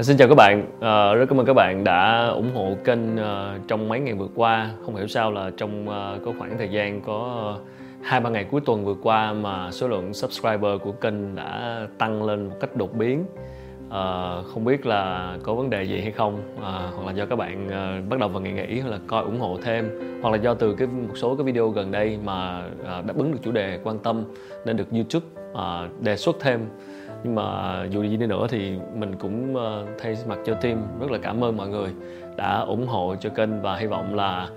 À, xin chào các bạn, à, rất cảm ơn các bạn đã ủng hộ kênh à, trong mấy ngày vừa qua. Không hiểu sao là trong à, có khoảng thời gian có hai ba ngày cuối tuần vừa qua mà số lượng subscriber của kênh đã tăng lên một cách đột biến. À, không biết là có vấn đề gì hay không, à, hoặc là do các bạn à, bắt đầu vào ngày nghỉ hoặc là coi ủng hộ thêm, hoặc là do từ cái một số cái video gần đây mà à, đáp ứng được chủ đề quan tâm nên được YouTube à, đề xuất thêm nhưng mà dù gì đi nữa thì mình cũng ờ, thay mặt cho team rất là cảm ơn mọi người đã ủng hộ cho kênh và hy vọng là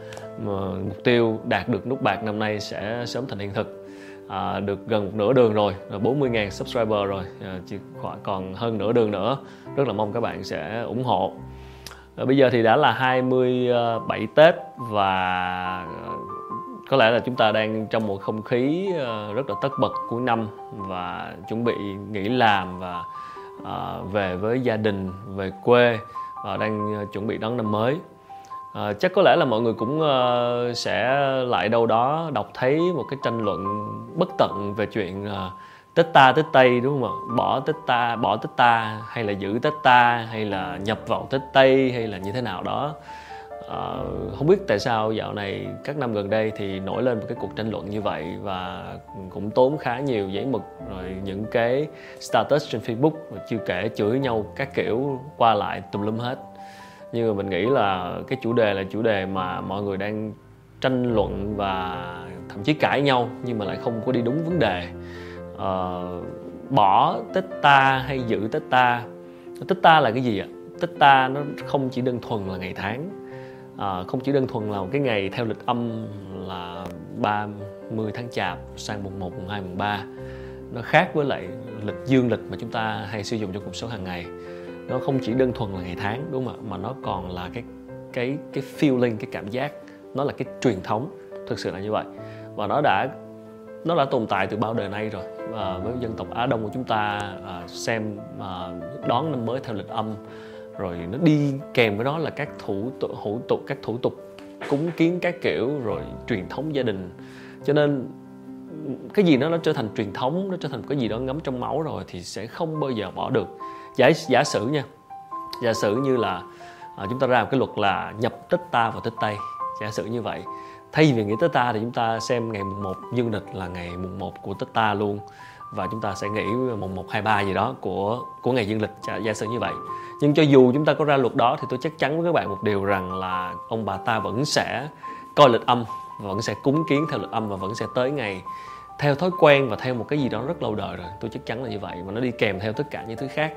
ờ, mục tiêu đạt được nút bạc năm nay sẽ sớm thành hiện thực. À, được gần một nửa đường rồi ờ, 40.000 subscriber rồi à, chỉ khoảng còn hơn nửa đường nữa. Rất là mong các bạn sẽ ủng hộ. À, bây giờ thì đã là 27 Tết và có lẽ là chúng ta đang trong một không khí ờ, rất là tất bật cuối năm và chuẩn bị nghỉ làm và ờ, về với gia đình về quê và đang ờ, chuẩn bị đón năm mới. Chắc có lẽ là mọi người cũng uh, sẽ lại đâu đó đọc thấy một cái tranh luận bất tận về chuyện uh, tết ta tết tây đúng không ạ? Bỏ tết ta bỏ tết ta hay là giữ tết ta hay là nhập vào tết tây hay là như thế nào đó. Uh, không biết tại sao dạo này các năm gần đây thì nổi lên một cái cuộc tranh luận như vậy và cũng tốn khá nhiều giấy mực rồi những cái status trên Facebook rồi chưa kể chửi nhau các kiểu qua lại tùm lum hết. Nhưng mà mình nghĩ là cái chủ đề là chủ đề mà mọi người đang tranh luận và thậm chí cãi nhau nhưng mà lại không có đi đúng vấn đề. Uh, bỏ tết ta hay giữ tết ta? Tết ta là cái gì ạ? Tết ta nó không chỉ đơn thuần là ngày tháng à, không chỉ đơn thuần là một cái ngày theo lịch âm là 30 tháng chạp sang mùng 1, mùng 2, mùng 3 nó khác với lại lịch dương lịch mà chúng ta hay sử dụng trong cuộc sống hàng ngày. Nó không chỉ đơn thuần là ngày tháng đúng không ạ? Mà nó còn là cái cái cái feeling cái cảm giác. Nó là cái truyền thống thực sự là như vậy. Và nó đã nó đã tồn tại từ bao đời nay rồi. Và với dân tộc Á Đông của chúng ta à, xem à, đón năm mới theo lịch âm rồi nó đi kèm với đó là các thủ tục hủ tục các thủ tục cúng kiến các kiểu rồi truyền thống gia đình. Cho nên cái gì nó nó trở thành truyền thống nó trở thành cái gì đó ngấm trong máu rồi thì sẽ không bao giờ bỏ được. Giả giả sử nha giả sử như là à, chúng ta ra một cái luật là nhập tết ta vào tết tây. Giả sử như vậy thay vì nghĩ tết ta thì chúng ta xem ngày mùng 1 dương lịch là ngày mùng 1 của tết ta luôn và chúng ta sẽ nghĩ mùng 1, 2, 3 gì đó của của ngày dương lịch giả sử như vậy. Nhưng cho dù chúng ta có ra luật đó thì tôi chắc chắn với các bạn một điều rằng là ông bà ta vẫn sẽ coi lịch âm vẫn sẽ cúng kiến theo lịch âm và vẫn sẽ tới ngày theo thói quen và theo một cái gì đó rất lâu đời rồi. Tôi chắc chắn là như vậy và nó đi kèm theo tất cả những thứ khác.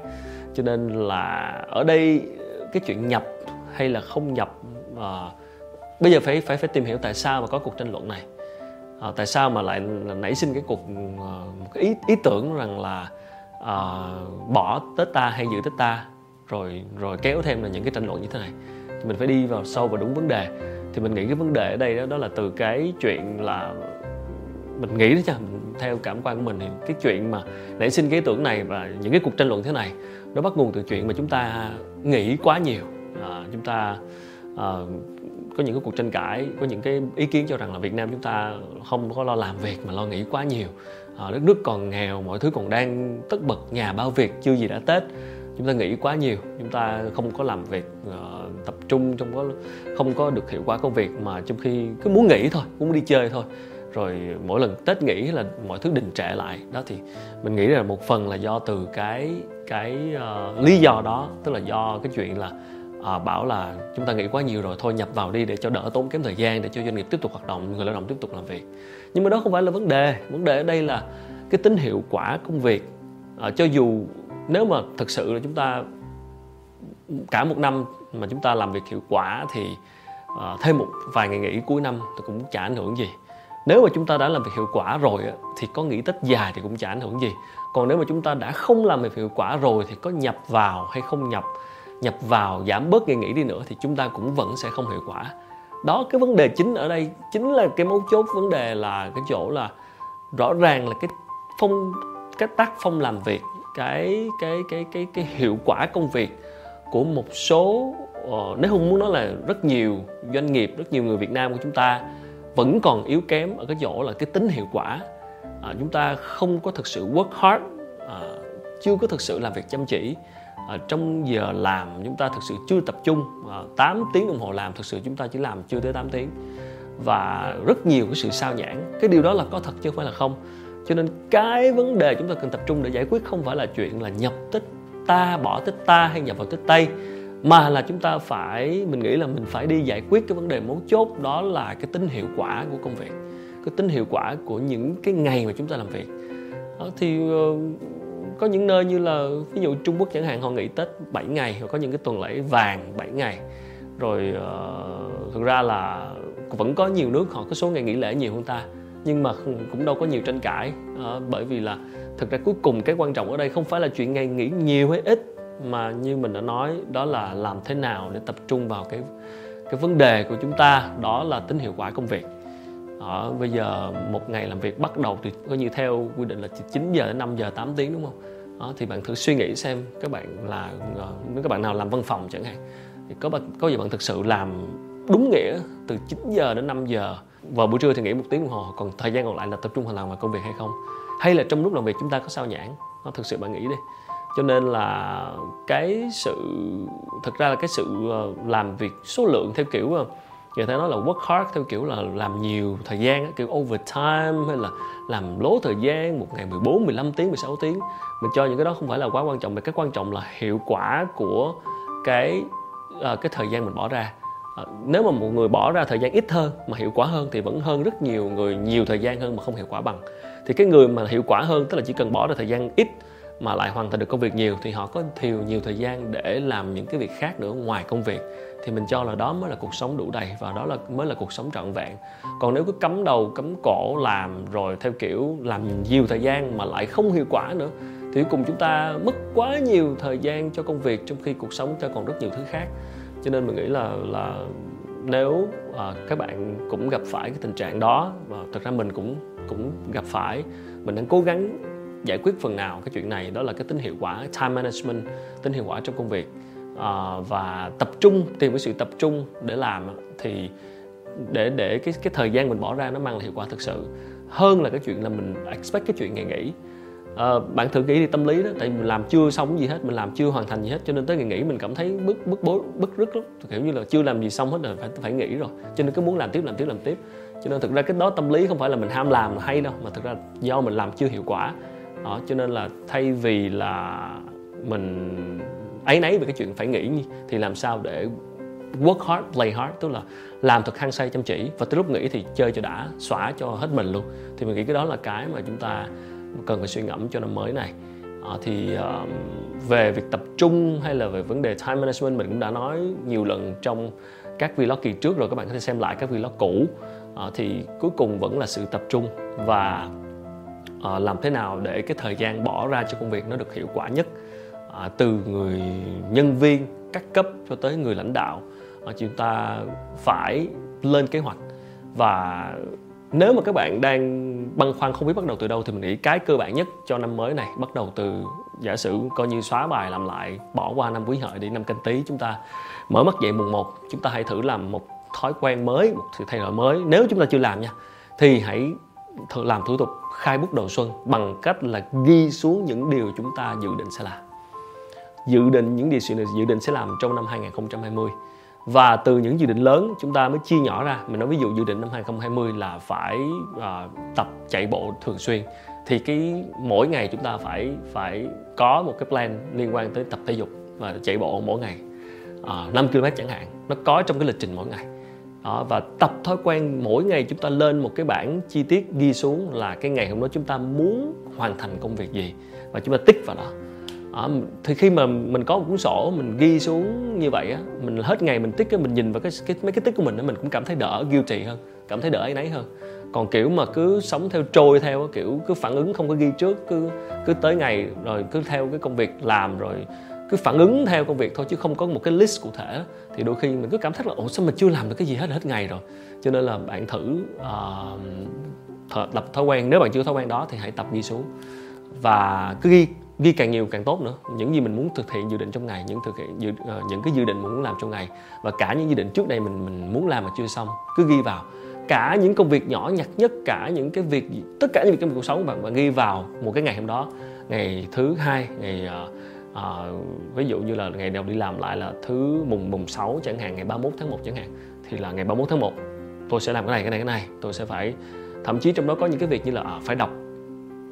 Cho nên là ở đây cái chuyện nhập hay là không nhập à, bây giờ phải phải phải tìm hiểu tại sao mà có cuộc tranh luận này à, tại sao mà lại nảy sinh cái cuộc ờ, một cái ý ý tưởng rằng là à, bỏ tết ta hay giữ tết ta rồi rồi kéo thêm là những cái tranh luận như thế này? Thì mình phải đi vào sâu và đúng vấn đề. Thì mình nghĩ cái vấn đề ở đây đó, đó là từ cái chuyện là mình nghĩ đó nha theo cảm quan của mình thì cái chuyện mà nảy sinh cái ý tưởng này và những cái cuộc tranh luận thế này nó bắt nguồn từ chuyện mà chúng ta nghĩ quá nhiều. À, chúng ta à, có những cái cuộc tranh cãi có những cái ý kiến cho rằng là Việt Nam chúng ta không có lo làm việc mà lo nghĩ quá nhiều. À, đất nước còn nghèo mọi thứ còn đang tất bật nhà bao việc chưa gì đã Tết. Chúng ta nghĩ quá nhiều chúng ta không có làm việc uh, tập trung trong có không có được hiệu quả công việc mà trong khi cứ muốn nghỉ thôi muốn đi chơi thôi. Rồi mỗi lần tết nghỉ là mọi thứ đình trệ lại đó thì mình nghĩ là một phần là do từ cái cái uh, lý do đó tức là do cái chuyện là à, bảo là chúng ta nghĩ quá nhiều rồi thôi nhập vào đi để cho đỡ tốn kém thời gian để cho doanh nghiệp tiếp tục hoạt động người lao động tiếp tục làm việc. Nhưng mà đó không phải là vấn đề. Vấn đề ở đây là cái tính hiệu quả công việc. À, cho dù nếu mà thực sự là chúng ta cả một năm mà chúng ta làm việc hiệu quả thì à, thêm một vài ngày nghỉ cuối năm thì cũng chả ảnh hưởng gì. Nếu mà chúng ta đã làm việc hiệu quả rồi thì có nghỉ tết dài thì cũng chả ảnh hưởng gì. Còn nếu mà chúng ta đã không làm việc hiệu quả rồi thì có nhập vào hay không nhập nhập vào giảm bớt ngày nghỉ đi nữa thì chúng ta cũng vẫn sẽ không hiệu quả. Đó cái vấn đề chính ở đây chính là cái mấu chốt vấn đề là cái chỗ là rõ ràng là cái phong cái tác phong làm việc cái cái cái cái cái hiệu quả công việc của một số uh, nếu không muốn nói là rất nhiều doanh nghiệp rất nhiều người Việt Nam của chúng ta vẫn còn yếu kém ở cái chỗ là cái tính hiệu quả. À, chúng ta không có thực sự work hard à, chưa có thực sự làm việc chăm chỉ à, trong giờ làm chúng ta thực sự chưa tập trung. Ờ, à, 8 tiếng đồng hồ làm thực sự chúng ta chỉ làm chưa tới 8 tiếng. Và rất nhiều cái sự sao nhãn cái điều đó là có thật chứ không phải là không. Cho nên cái vấn đề chúng ta cần tập trung để giải quyết không phải là chuyện là nhập tích ta bỏ tích ta hay nhập vào tích tây mà là chúng ta phải mình nghĩ là mình phải đi giải quyết cái vấn đề mấu chốt đó là cái tính hiệu quả của công việc cái tính hiệu quả của những cái ngày mà chúng ta làm việc. Đó, thì ờ, có những nơi như là ví dụ Trung Quốc chẳng hạn họ nghỉ Tết 7 ngày hoặc có những cái tuần lễ vàng 7 ngày. Rồi ờ, uh, thực ra là vẫn có nhiều nước họ có số ngày nghỉ lễ nhiều hơn ta nhưng mà cũng đâu có nhiều tranh cãi. Uh, bởi vì là thực ra cuối cùng cái quan trọng ở đây không phải là chuyện ngày nghỉ nhiều hay ít mà như mình đã nói đó là làm thế nào để tập trung vào cái cái vấn đề của chúng ta đó là tính hiệu quả công việc ở bây giờ một ngày làm việc bắt đầu thì coi như theo quy định là 9 giờ đến 5 giờ 8 tiếng đúng không? Đó, thì bạn thử suy nghĩ xem các bạn là ờ, nếu các bạn nào làm văn phòng chẳng hạn thì có có gì bạn thực sự làm đúng nghĩa từ 9 giờ đến 5 giờ vào buổi trưa thì nghỉ một tiếng đồng hồ còn thời gian còn lại là tập trung hoàn toàn vào công việc hay không? Hay là trong lúc làm việc chúng ta có sao nhãn nó thực sự bạn nghĩ đi. Cho nên là cái sự thực ra là cái sự ờ, làm việc số lượng theo kiểu ờ, người ta nói là work hard theo kiểu là làm nhiều thời gian kiểu overtime hay là làm lố thời gian một ngày 14, 15 tiếng, 16 tiếng. Mình cho những cái đó không phải là quá quan trọng mà cái quan trọng là hiệu quả của cái uh, cái thời gian mình bỏ ra. Uh, nếu mà một người bỏ ra thời gian ít hơn mà hiệu quả hơn thì vẫn hơn rất nhiều người nhiều thời gian hơn mà không hiệu quả bằng. Thì cái người mà hiệu quả hơn tức là chỉ cần bỏ ra thời gian ít mà lại hoàn thành được công việc nhiều thì họ có thiều nhiều thời gian để làm những cái việc khác nữa ngoài công việc. Thì mình cho là đó mới là cuộc sống đủ đầy và đó là mới là cuộc sống trọn vẹn. Còn nếu cứ cấm đầu cấm cổ làm rồi theo kiểu làm nhiều thời gian mà lại không hiệu quả nữa thì cùng chúng ta mất quá nhiều thời gian cho công việc trong khi cuộc sống cho còn rất nhiều thứ khác. Cho nên mình nghĩ là là nếu à, các bạn cũng gặp phải cái tình trạng đó và thực ra mình cũng cũng gặp phải mình đang cố gắng giải quyết phần nào cái chuyện này đó là cái tính hiệu quả time management tính hiệu quả trong công việc. À, và tập trung tìm cái sự tập trung để làm thì để để cái cái thời gian mình bỏ ra nó mang lại hiệu quả thực sự. Hơn là cái chuyện là mình expect cái chuyện ngày nghỉ. À, bạn thử nghĩ đi tâm lý đó tại mình làm chưa xong gì hết mình làm chưa hoàn thành gì hết cho nên tới ngày nghỉ mình cảm thấy bức bức bối bức rứt lắm. Kiểu như là chưa làm gì xong hết rồi phải phải nghỉ rồi. Cho nên cứ muốn làm tiếp làm tiếp làm tiếp. Cho nên thực ra cái đó tâm lý không phải là mình ham làm là hay đâu mà thực ra do mình làm chưa hiệu quả đó cho nên là thay vì là mình ấy nấy về cái chuyện phải nghỉ thì làm sao để work hard play hard tức là làm thật hăng say chăm chỉ. Và tới lúc nghỉ thì chơi cho đã xóa cho hết mình luôn. Thì mình nghĩ cái đó là cái mà chúng ta cần phải suy ngẫm cho năm mới này. À, thì um, về việc tập trung hay là về vấn đề time management mình cũng đã nói nhiều lần trong các vlog kỳ trước rồi các bạn có thể xem lại các vlog cũ. À, thì cuối cùng vẫn là sự tập trung và Ờ, làm thế nào để cái thời gian bỏ ra cho công việc nó được hiệu quả nhất? À, từ người nhân viên các cấp cho tới người lãnh đạo à, chúng ta phải lên kế hoạch. Và nếu mà các bạn đang băn khoăn không biết bắt đầu từ đâu thì mình nghĩ cái cơ bản nhất cho năm mới này bắt đầu từ giả sử coi như xóa bài làm lại bỏ qua năm quý hợi đi năm canh tí chúng ta mở mắt dậy mùng 1 chúng ta hãy thử làm một thói quen mới một sự thay đổi mới. Nếu chúng ta chưa làm nha thì hãy làm thủ tục khai bút đầu xuân bằng cách là ghi xuống những điều chúng ta dự định sẽ làm. Dự định những điều dự định sẽ làm trong năm 2020 và từ những dự định lớn chúng ta mới chia nhỏ ra. Mình nói ví dụ dự định năm 2020 là phải à, tập chạy bộ thường xuyên. Thì cái mỗi ngày chúng ta phải phải có một cái plan liên quan tới tập thể dục và chạy bộ mỗi ngày. À, 5 km chẳng hạn nó có trong cái lịch trình mỗi ngày đó, và tập thói quen mỗi ngày chúng ta lên một cái bảng chi tiết ghi xuống là cái ngày hôm đó chúng ta muốn hoàn thành công việc gì và chúng ta tích vào đó. À, thì khi mà mình có một cuốn sổ mình ghi xuống như vậy á mình hết ngày mình tích cái mình nhìn vào cái, cái mấy cái tích của mình á mình cũng cảm thấy đỡ guilty hơn cảm thấy đỡ ấy nấy hơn. Còn kiểu mà cứ sống theo trôi theo kiểu cứ phản ứng không có ghi trước cứ cứ tới ngày rồi cứ theo cái công việc làm rồi cứ phản ứng theo công việc thôi chứ không có một cái list cụ thể. Thì đôi khi mình cứ cảm thấy là ủa sao mình chưa làm được cái gì hết hết ngày rồi? Cho nên là bạn thử ờ, uh, tập thói quen. Nếu bạn chưa thói quen đó thì hãy tập ghi xuống và cứ ghi ghi càng nhiều càng tốt nữa. Những gì mình muốn thực hiện dự định trong ngày những thực hiện dự, uh, những cái dự định mình muốn làm trong ngày và cả những dự định trước đây mình mình muốn làm mà chưa xong cứ ghi vào. Cả những công việc nhỏ nhặt nhất cả những cái việc tất cả những việc trong cuộc sống bạn bạn ghi vào một cái ngày hôm đó. Ngày thứ hai ngày uh, à, ví dụ như là ngày nào đi làm lại là thứ mùng mùng 6 chẳng hạn ngày 31 tháng 1 chẳng hạn thì là ngày 31 tháng 1 tôi sẽ làm cái này cái này cái này. Tôi sẽ phải thậm chí trong đó có những cái việc như là à, phải đọc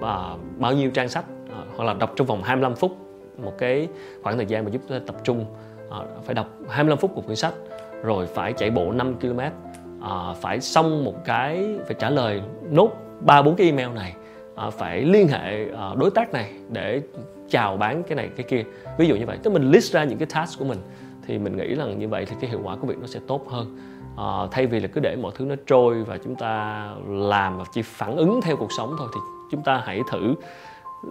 à, bao nhiêu trang sách à, hoặc là đọc trong vòng 25 phút một cái khoảng thời gian mà giúp ta tập trung à, phải đọc 25 phút một quyển sách rồi phải chạy bộ 5 km à, phải xong một cái phải trả lời nốt ba bốn cái email này. Ờ, phải liên hệ ờ, đối tác này để chào bán cái này cái kia. Ví dụ như vậy tức mình list ra những cái task của mình thì mình nghĩ rằng như vậy thì cái hiệu quả của việc nó sẽ tốt hơn. À, thay vì là cứ để mọi thứ nó trôi và chúng ta làm và chỉ phản ứng theo cuộc sống thôi thì chúng ta hãy thử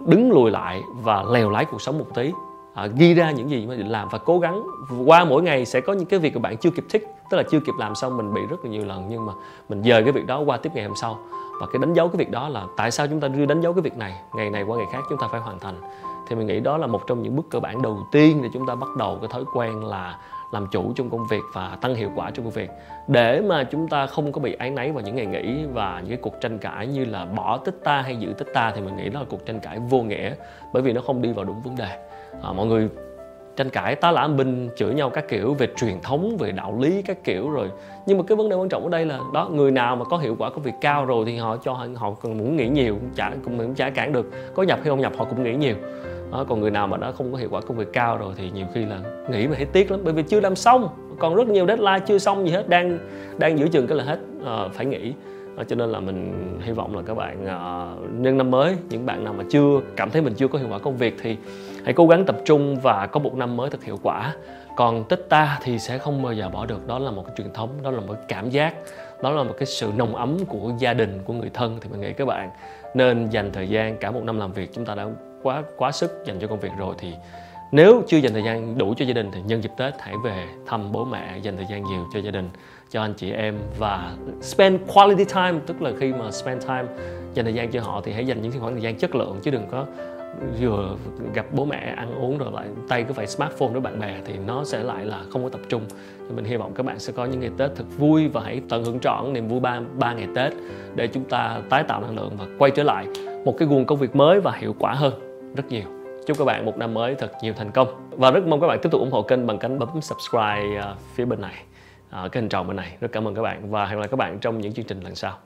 đứng lùi lại và lèo lái cuộc sống một tí. À, ghi ra những gì mà định làm và cố gắng. Qua mỗi ngày sẽ có những cái việc mà bạn chưa kịp thích tức là chưa kịp làm xong mình bị rất là nhiều lần nhưng mà mình dời cái việc đó qua tiếp ngày hôm sau và cái đánh dấu cái việc đó là tại sao chúng ta đưa đánh dấu cái việc này ngày này qua ngày khác chúng ta phải hoàn thành? Thì mình nghĩ đó là một trong những bước cơ bản đầu tiên để chúng ta bắt đầu cái thói quen là làm chủ trong công việc và tăng hiệu quả trong công việc. Để mà chúng ta không có bị áy náy vào những ngày nghỉ và những cái cuộc tranh cãi như là bỏ tích ta hay giữ tích ta thì mình nghĩ đó là cuộc tranh cãi vô nghĩa bởi vì nó không đi vào đúng vấn đề. À, mọi người tranh cãi tá lả binh chửi nhau các kiểu về truyền thống về đạo lý các kiểu rồi. Nhưng mà cái vấn đề quan trọng ở đây là đó người nào mà có hiệu quả công việc cao rồi thì họ cho họ còn muốn nghĩ nhiều cũng chả cũng, cũng chả cản được. Có nhập hay không nhập họ cũng nghĩ nhiều. Đó, còn người nào mà đã không có hiệu quả công việc cao rồi thì nhiều khi là nghĩ mà thấy tiếc lắm. Bởi vì chưa làm xong còn rất nhiều deadline chưa xong gì hết đang đang giữa chừng cái là hết à, phải nghỉ. À, cho nên là mình hy vọng là các bạn ờ, à, nhân năm mới những bạn nào mà chưa cảm thấy mình chưa có hiệu quả công việc thì hãy cố gắng tập trung và có một năm mới thật hiệu quả. Còn tích ta thì sẽ không bao giờ bỏ được. Đó là một cái truyền thống, đó là một cái cảm giác, đó là một cái sự nồng ấm của gia đình, của người thân, thì mình nghĩ các bạn. Nên dành thời gian cả một năm làm việc, chúng ta đã quá quá sức dành cho công việc rồi thì nếu chưa dành thời gian đủ cho gia đình thì nhân dịp Tết hãy về thăm bố mẹ, dành thời gian nhiều cho gia đình, cho anh chị em và spend quality time, tức là khi mà spend time, dành thời gian cho họ thì hãy dành những khoảng thời gian chất lượng chứ đừng có vừa gặp bố mẹ ăn uống rồi lại tay cứ phải smartphone với bạn bè thì nó sẽ lại là không có tập trung. Thì mình hy vọng các bạn sẽ có những ngày Tết thật vui và hãy tận hưởng trọn niềm vui ba ba ngày Tết để chúng ta tái tạo năng lượng và quay trở lại một cái nguồn công việc mới và hiệu quả hơn rất nhiều. Chúc các bạn một năm mới thật nhiều thành công. Và rất mong các bạn tiếp tục ủng hộ kênh bằng cách bấm subscribe ờ, phía bên này ờ, cái hình tròn bên này. Rất cảm ơn các bạn và hẹn gặp lại các bạn trong những chương trình lần sau.